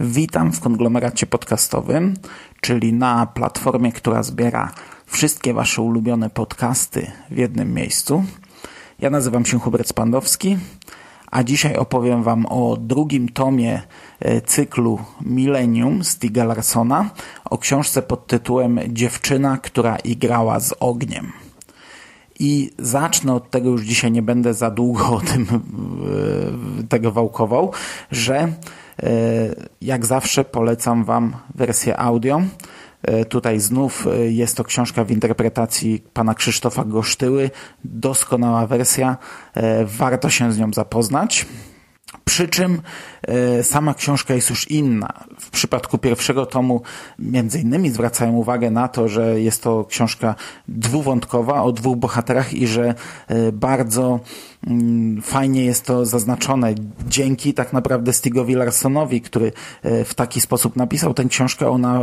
Witam w konglomeracie podcastowym, czyli na platformie, która zbiera wszystkie Wasze ulubione podcasty w jednym miejscu. Ja nazywam się Hubert Spandowski, a dzisiaj opowiem Wam o drugim tomie e, cyklu Millennium Stiga Larsona, o książce pod tytułem Dziewczyna, która igrała z ogniem. I zacznę od tego, już dzisiaj nie będę za długo o tym e, tego wałkował, że jak zawsze polecam Wam wersję audio. Tutaj znów jest to książka w interpretacji pana Krzysztofa Gosztyły. Doskonała wersja. Warto się z nią zapoznać. Przy czym sama książka jest już inna. W przypadku pierwszego tomu między innymi zwracają uwagę na to, że jest to książka dwuwątkowa o dwóch bohaterach i że bardzo fajnie jest to zaznaczone dzięki tak naprawdę Stigowi Larsonowi, który w taki sposób napisał tę książkę. Ona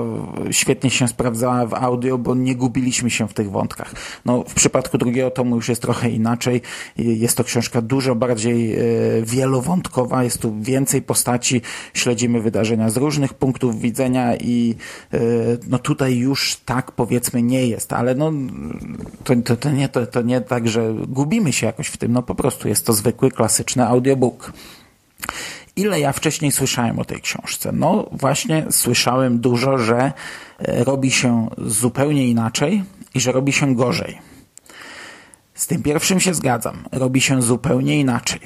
świetnie się sprawdzała w audio, bo nie gubiliśmy się w tych wątkach. No, w przypadku drugiego tomu już jest trochę inaczej. Jest to książka dużo bardziej wielowątkowa, jest tu więcej postaci, śledzimy wydarzenia z różnych punktów widzenia i no tutaj już tak powiedzmy nie jest, ale no to, to, to, nie, to, to nie tak, że gubimy się jakoś w tym, no po prostu prostu jest to zwykły, klasyczny audiobook. Ile ja wcześniej słyszałem o tej książce? No właśnie słyszałem dużo, że robi się zupełnie inaczej i że robi się gorzej. Z tym pierwszym się zgadzam. Robi się zupełnie inaczej.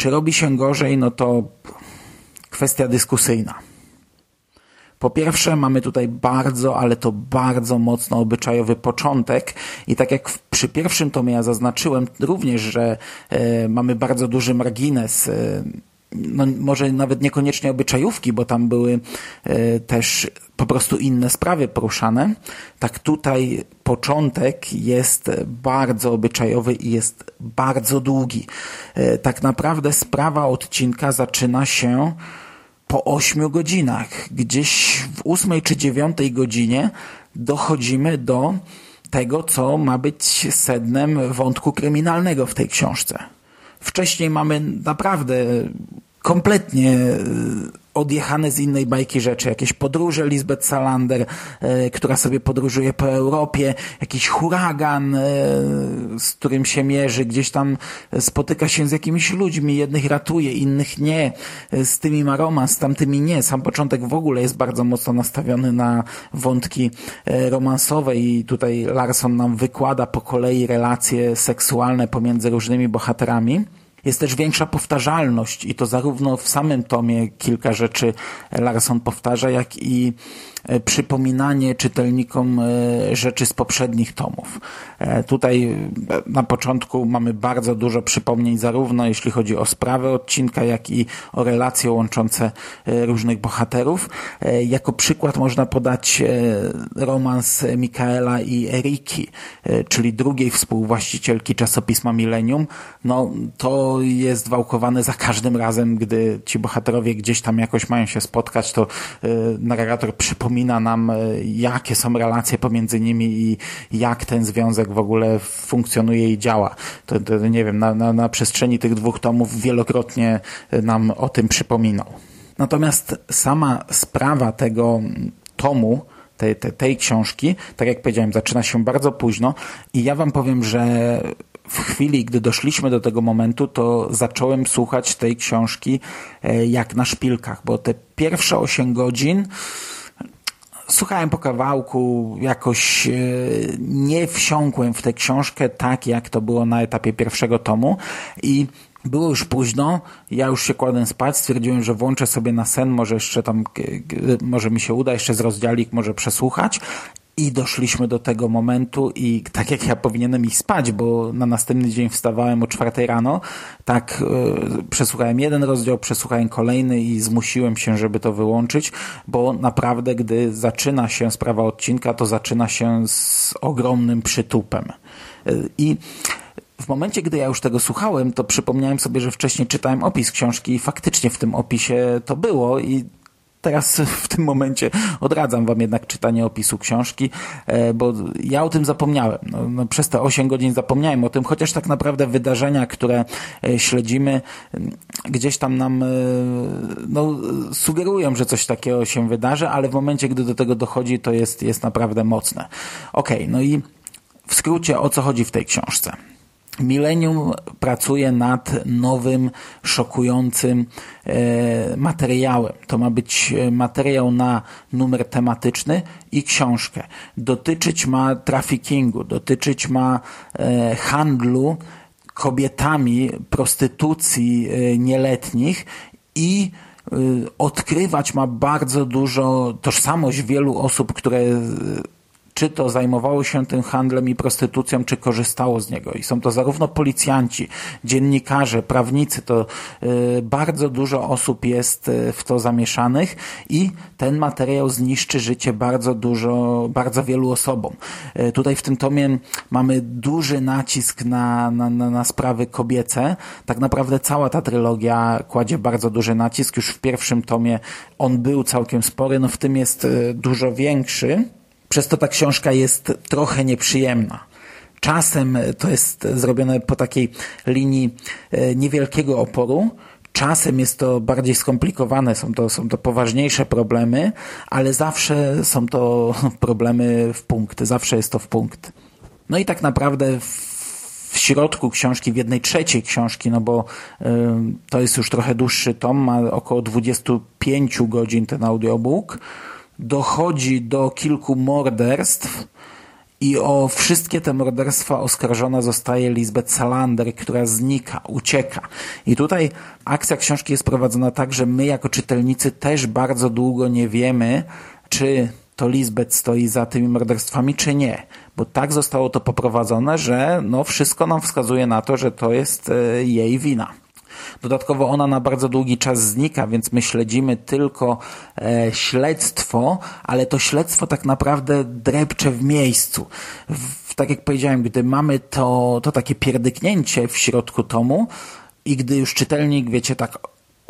Czy robi się gorzej? No to kwestia dyskusyjna. Po pierwsze, mamy tutaj bardzo, ale to bardzo mocno obyczajowy początek i tak jak przy pierwszym tomie ja zaznaczyłem również, że e, mamy bardzo duży margines e, no, może nawet niekoniecznie obyczajówki, bo tam były e, też po prostu inne sprawy poruszane. Tak tutaj początek jest bardzo obyczajowy i jest bardzo długi. E, tak naprawdę sprawa odcinka zaczyna się po ośmiu godzinach. Gdzieś w ósmej czy dziewiątej godzinie dochodzimy do tego, co ma być sednem wątku kryminalnego w tej książce. Wcześniej mamy naprawdę kompletnie odjechane z innej bajki rzeczy. Jakieś podróże Lisbeth Salander, e, która sobie podróżuje po Europie, jakiś huragan, e, z którym się mierzy, gdzieś tam spotyka się z jakimiś ludźmi, jednych ratuje, innych nie, e, z tymi ma romans, z tamtymi nie. Sam początek w ogóle jest bardzo mocno nastawiony na wątki romansowe i tutaj Larson nam wykłada po kolei relacje seksualne pomiędzy różnymi bohaterami. Jest też większa powtarzalność i to zarówno w samym tomie kilka rzeczy Larson powtarza, jak i E, przypominanie czytelnikom e, rzeczy z poprzednich tomów. E, tutaj na początku mamy bardzo dużo przypomnień, zarówno jeśli chodzi o sprawę odcinka, jak i o relacje łączące różnych bohaterów. Jako przykład można podać romans Mikaela i Eriki, czyli drugiej współwłaścicielki czasopisma Millennium. No, to jest wałkowane za każdym razem, gdy ci bohaterowie gdzieś tam jakoś mają się spotkać, to narrator przypomina nam, e, jakie są relacje pomiędzy nimi i jak ten związek w ogóle funkcjonuje i działa. To, to nie wiem, na, na, na przestrzeni tych dwóch tomów wielokrotnie nam o tym przypominał. Natomiast sama sprawa tego tomu, tej, tej, tej książki, tak jak powiedziałem, zaczyna się bardzo późno i ja wam powiem, że w chwili, gdy doszliśmy do tego momentu, to zacząłem słuchać tej książki e, jak na szpilkach, bo te pierwsze 8 godzin słuchałem po kawałku, jakoś e, nie wsiąkłem w tę książkę tak, jak to było na etapie pierwszego tomu. I było już późno, ja już się kładłem spać, stwierdziłem, że włączę sobie na sen, może jeszcze tam, może mi się uda, jeszcze z rozdziałik może przesłuchać I doszliśmy do tego momentu i tak jak ja powinienem iść spać, bo na następny dzień wstawałem o czwartej rano, tak yy, przesłuchałem jeden rozdział, przesłuchałem kolejny i zmusiłem się, żeby to wyłączyć, bo naprawdę gdy zaczyna się sprawa odcinka, to zaczyna się z ogromnym przytupem. Yy, I w momencie, gdy ja już tego słuchałem, to przypomniałem sobie, że wcześniej czytałem opis książki i faktycznie w tym opisie to było i teraz w tym momencie odradzam wam jednak czytanie opisu książki, e, bo ja o tym zapomniałem. No, no, przez te 8 godzin zapomniałem o tym, chociaż tak naprawdę wydarzenia, które e, śledzimy, gdzieś tam nam e, no, sugerują, że coś takiego się wydarzy, ale w momencie, gdy do tego dochodzi, to jest, jest naprawdę mocne. Okej, okay, no i w skrócie o co chodzi w tej książce. Millennium pracuje nad nowym, szokującym e, materiałem. To ma być e, materiał na numer tematyczny i książkę. Dotyczyć ma traffickingu, dotyczyć ma e, handlu kobietami, prostytucji nieletnich i odkrywać ma bardzo dużo tożsamość wielu osób, które czy to zajmowało się tym handlem i prostytucją, czy korzystało z niego. I są to zarówno policjanci, dziennikarze, prawnicy, to y, bardzo dużo osób jest y, w to zamieszanych i ten materiał zniszczy życie bardzo dużo, bardzo wielu osobom. Y, tutaj w tym tomie mamy duży nacisk na, na, na, na sprawy kobiece. Tak naprawdę cała ta trylogia kładzie bardzo duży nacisk. Już w pierwszym tomie on był całkiem spory, no w tym jest dużo większy. Przez to ta książka jest trochę nieprzyjemna. Czasem to jest zrobione po takiej linii e, niewielkiego oporu, Czasem jest to bardziej skomplikowane, są to, są to poważniejsze problemy, ale zawsze są to problemy w punkt, zawsze jest to w punkt. No i tak naprawdę w środku książki, w jednej trzeciej książki, no bo y, to jest już trochę dłuższy tom, ma około 25 godzin ten audiobook, dochodzi do kilku morderstw i o wszystkie te morderstwa oskarżona zostaje Lisbeth Salander, która znika, ucieka. I tutaj akcja książki jest prowadzona tak, że my jako czytelnicy też bardzo długo nie wiemy, czy to Lisbeth stoi za tymi morderstwami, czy nie. Bo tak zostało to poprowadzone, że no wszystko nam wskazuje na to, że to jest e, jej wina. Dodatkowo ona na bardzo długi czas znika, więc my śledzimy tylko e, śledztwo, ale to śledztwo tak naprawdę drepcze w miejscu. W, tak jak powiedziałem, gdy mamy to, to takie pierdyknięcie w środku tomu i gdy już czytelnik, wiecie, tak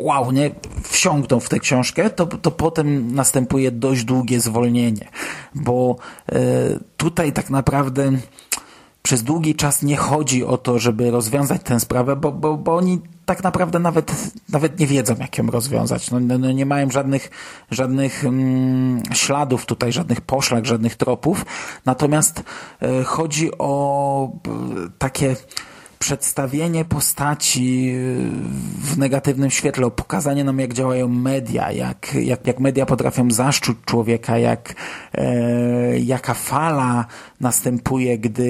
wow, nie, wsiąkną w tę książkę, to, to potem następuje dość długie zwolnienie, bo e, tutaj tak naprawdę przez długi czas nie chodzi o to, żeby rozwiązać tę sprawę, bo, bo, bo oni tak naprawdę nawet, nawet nie wiedzą, jak ją rozwiązać. No, no, no nie mają żadnych, żadnych mm, śladów tutaj, żadnych poszlak, żadnych tropów. Natomiast y, chodzi o takie przedstawienie postaci w negatywnym świetle, pokazanie nam, jak działają media, jak, jak, jak media potrafią zaszczuć człowieka, jak, e, jaka fala następuje, gdy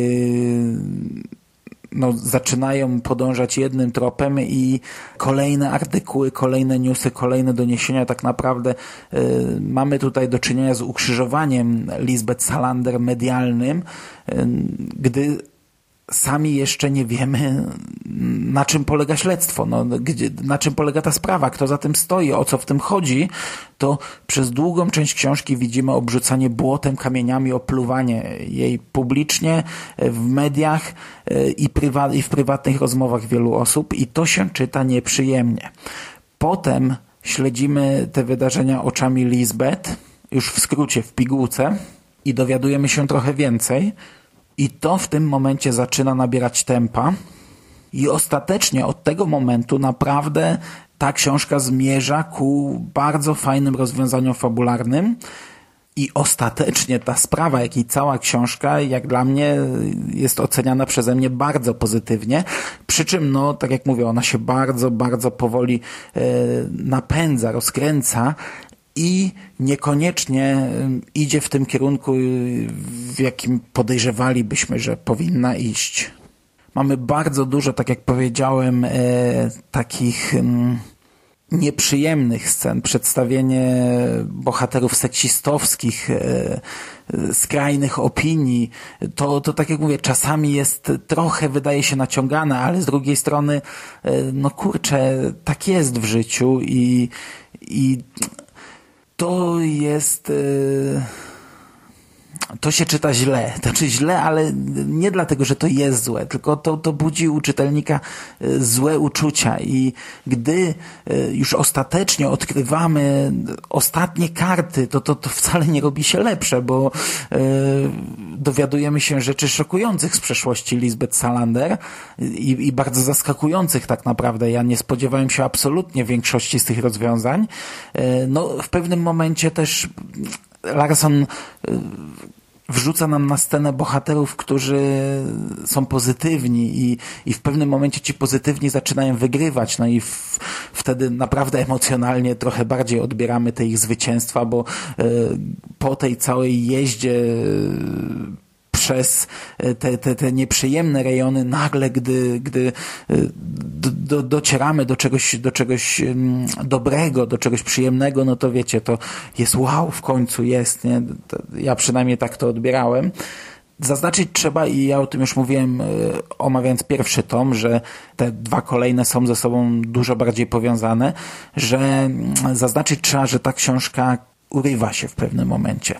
no, zaczynają podążać jednym tropem i kolejne artykuły, kolejne newsy, kolejne doniesienia, tak naprawdę y, mamy tutaj do czynienia z ukrzyżowaniem Lisbeth Salander medialnym, y, gdy sami jeszcze nie wiemy, na czym polega śledztwo, no, gdzie, na czym polega ta sprawa, kto za tym stoi, o co w tym chodzi, to przez długą część książki widzimy obrzucanie błotem, kamieniami, opluwanie jej publicznie, w mediach e, i, prywa, i w prywatnych rozmowach wielu osób i to się czyta nieprzyjemnie. Potem śledzimy te wydarzenia oczami Lisbeth, już w skrócie, w pigułce i dowiadujemy się trochę więcej, i to w tym momencie zaczyna nabierać tempa. I ostatecznie od tego momentu naprawdę ta książka zmierza ku bardzo fajnym rozwiązaniom fabularnym. I ostatecznie ta sprawa, jak i cała książka, jak dla mnie, jest oceniana przeze mnie bardzo pozytywnie. Przy czym, no, tak jak mówię, ona się bardzo, bardzo powoli e, napędza, rozkręca i niekoniecznie idzie w tym kierunku, w jakim podejrzewalibyśmy, że powinna iść. Mamy bardzo dużo, tak jak powiedziałem, e, takich nieprzyjemnych scen, przedstawienie bohaterów seksistowskich, e, e, skrajnych opinii, to, to tak jak mówię, czasami jest trochę, wydaje się naciągane, ale z drugiej strony, no kurczę, tak jest w życiu i, i to jest to się czyta źle. Znaczy źle, ale nie dlatego, że to jest złe, tylko to, to budzi u czytelnika e, złe uczucia i gdy e, już ostatecznie odkrywamy ostatnie karty, to to, to wcale nie robi się lepsze, bo e, dowiadujemy się rzeczy szokujących z przeszłości Lisbeth Salander i, i bardzo zaskakujących tak naprawdę. Ja nie spodziewałem się absolutnie większości z tych rozwiązań. No, w pewnym momencie też Larson wrzuca nam na scenę bohaterów, którzy są pozytywni i, i w pewnym momencie ci pozytywni zaczynają wygrywać, no i w, wtedy naprawdę emocjonalnie trochę bardziej odbieramy te ich zwycięstwa, bo y, po tej całej jeździe przez e, te, te, te nieprzyjemne rejony, nagle, gdy, gdy e, do, docieramy do czegoś, do czegoś dobrego, do czegoś przyjemnego, no to wiecie, to jest wow, w końcu jest, nie? Ja przynajmniej tak to odbierałem. Zaznaczyć trzeba, i ja o tym już mówiłem, e, omawiając pierwszy tom, że te dwa kolejne są ze sobą dużo bardziej powiązane, że zaznaczyć trzeba, że ta książka urywa się w pewnym momencie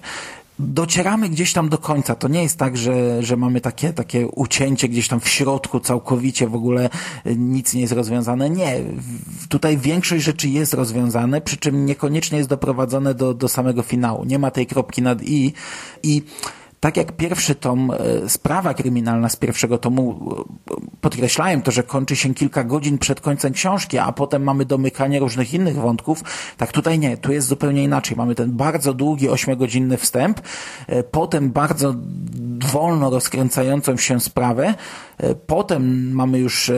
docieramy gdzieś tam do końca. To nie jest tak, że, że mamy takie, takie ucięcie gdzieś tam w środku, całkowicie w ogóle y, nic nie jest rozwiązane. Nie. Tutaj większość rzeczy jest rozwiązane, przy czym niekoniecznie jest doprowadzone do, do samego finału. Nie ma tej kropki nad i i tak jak pierwszy tom, e, sprawa kryminalna z pierwszego tomu, e, podkreślałem to, że kończy się kilka godzin przed końcem książki, a potem mamy domykanie różnych innych wątków, tak tutaj nie, tu jest zupełnie inaczej. Mamy ten bardzo długi, ośmiogodzinny wstęp, e, potem bardzo wolno rozkręcającą się sprawę, potem mamy już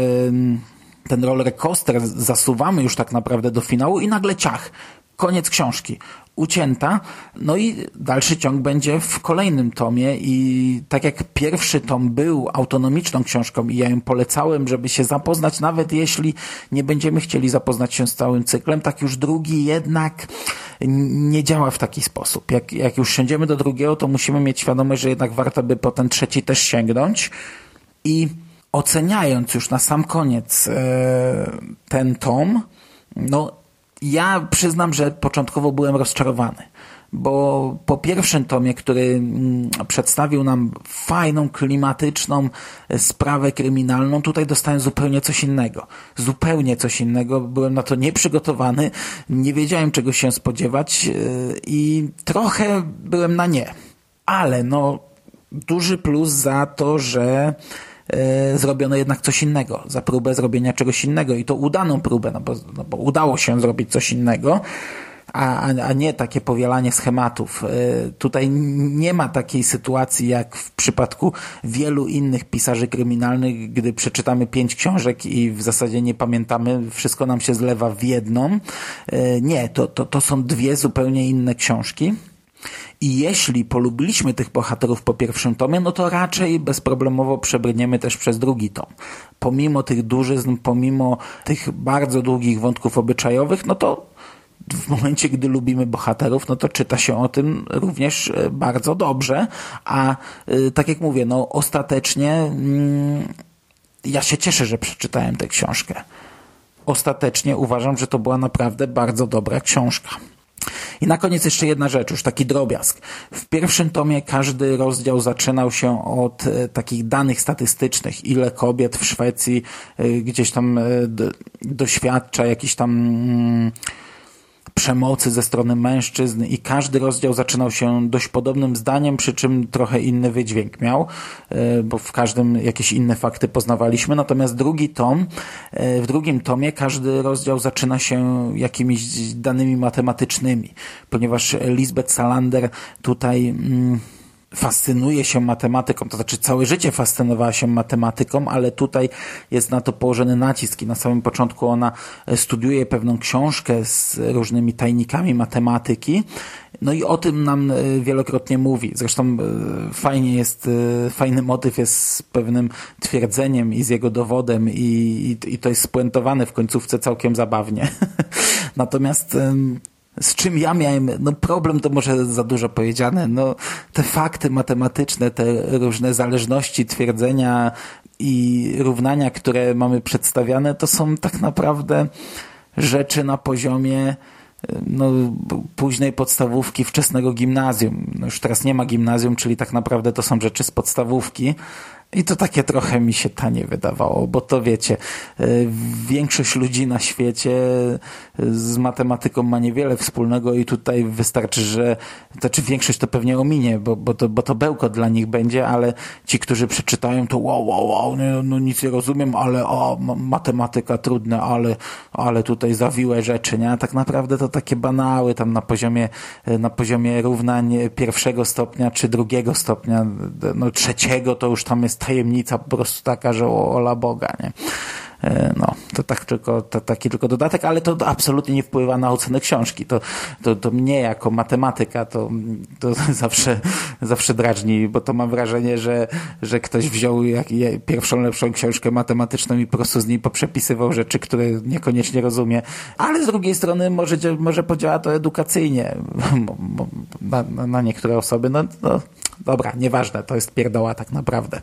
ten roller coaster, zasuwamy już tak naprawdę do finału i nagle ciach, koniec książki ucięta. No i dalszy ciąg będzie w kolejnym tomie i tak jak pierwszy tom był autonomiczną książką i ja ją polecałem, żeby się zapoznać, nawet jeśli nie będziemy chcieli zapoznać się z całym cyklem, tak już drugi jednak nie działa w taki sposób. Jak, jak już siędziemy do drugiego, to musimy mieć świadomość, że jednak warto by po ten trzeci też sięgnąć i oceniając już na sam koniec e, ten tom, no ja przyznam, że początkowo byłem rozczarowany, bo po pierwszym tomie, który mm, przedstawił nam fajną, klimatyczną e, sprawę kryminalną, tutaj dostałem zupełnie coś innego. Zupełnie coś innego. Byłem na to nieprzygotowany, nie wiedziałem czego się spodziewać e, i trochę byłem na nie. Ale no, duży plus za to, że zrobiono jednak coś innego, za próbę zrobienia czegoś innego i to udaną próbę, no bo, no bo udało się zrobić coś innego, a, a nie takie powielanie schematów. E, tutaj nie ma takiej sytuacji jak w przypadku wielu innych pisarzy kryminalnych, gdy przeczytamy pięć książek i w zasadzie nie pamiętamy, wszystko nam się zlewa w jedną. E, nie, to, to, to są dwie zupełnie inne książki. I jeśli polubiliśmy tych bohaterów po pierwszym tomie, no to raczej bezproblemowo przebrniemy też przez drugi tom. Pomimo tych dużyzn, pomimo tych bardzo długich wątków obyczajowych, no to w momencie, gdy lubimy bohaterów, no to czyta się o tym również e, bardzo dobrze, a e, tak jak mówię, no ostatecznie mm, ja się cieszę, że przeczytałem tę książkę. Ostatecznie uważam, że to była naprawdę bardzo dobra książka. I na koniec jeszcze jedna rzecz, już taki drobiazg. W pierwszym tomie każdy rozdział zaczynał się od e, takich danych statystycznych, ile kobiet w Szwecji e, gdzieś tam e, doświadcza jakiś tam mm, przemocy ze strony mężczyzn i każdy rozdział zaczynał się dość podobnym zdaniem, przy czym trochę inny wydźwięk miał, e, bo w każdym jakieś inne fakty poznawaliśmy. Natomiast drugi tom, e, w drugim tomie każdy rozdział zaczyna się jakimiś danymi matematycznymi, ponieważ Lisbeth Salander tutaj mm, fascynuje się matematyką, to znaczy całe życie fascynowała się matematyką, ale tutaj jest na to położony nacisk i na samym początku ona studiuje pewną książkę z różnymi tajnikami matematyki, no i o tym nam e, wielokrotnie mówi. Zresztą e, fajnie jest, e, fajny motyw jest z pewnym twierdzeniem i z jego dowodem i, i, i to jest spuentowane w końcówce całkiem zabawnie. Natomiast z czym ja miałem no problem, to może za dużo powiedziane. No, te fakty matematyczne, te różne zależności, twierdzenia i równania, które mamy przedstawiane, to są tak naprawdę rzeczy na poziomie no, późnej podstawówki, wczesnego gimnazjum. No już teraz nie ma gimnazjum, czyli tak naprawdę to są rzeczy z podstawówki. I to takie trochę mi się tanie wydawało, bo to wiecie, y, większość ludzi na świecie y, z matematyką ma niewiele wspólnego i tutaj wystarczy, że, znaczy większość to pewnie ominie, bo, bo, to, bo to bełko dla nich będzie, ale ci, którzy przeczytają to wow, wow, wow, no, no nic nie rozumiem, ale o, ma- matematyka trudna, ale, ale tutaj zawiłe rzeczy, nie? A tak naprawdę to takie banały tam na poziomie, y, na poziomie równań pierwszego stopnia czy drugiego stopnia, no trzeciego to już tam jest tajemnica po prostu taka, że ola Boga, nie? E, No, to tak tylko, to taki tylko dodatek, ale to absolutnie nie wpływa na ocenę książki. To, to, to mnie jako matematyka to, to zawsze, zawsze drażni, bo to mam wrażenie, że, że ktoś wziął jak, pierwszą lepszą książkę matematyczną i po prostu z niej poprzepisywał rzeczy, które niekoniecznie rozumie. Ale z drugiej strony może, może podziała to edukacyjnie na, na niektóre osoby. No, no, dobra, nieważne, to jest pierdoła tak naprawdę.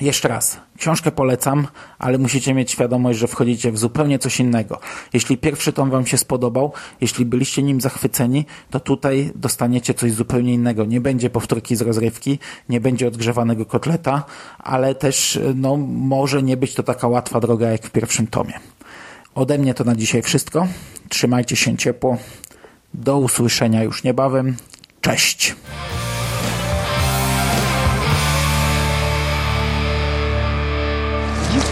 Jeszcze raz, książkę polecam, ale musicie mieć świadomość, że wchodzicie w zupełnie coś innego. Jeśli pierwszy tom wam się spodobał, jeśli byliście nim zachwyceni, to tutaj dostaniecie coś zupełnie innego. Nie będzie powtórki z rozrywki, nie będzie odgrzewanego kotleta, ale też no, może nie być to taka łatwa droga jak w pierwszym tomie. Ode mnie to na dzisiaj wszystko. Trzymajcie się ciepło. Do usłyszenia już niebawem. Cześć!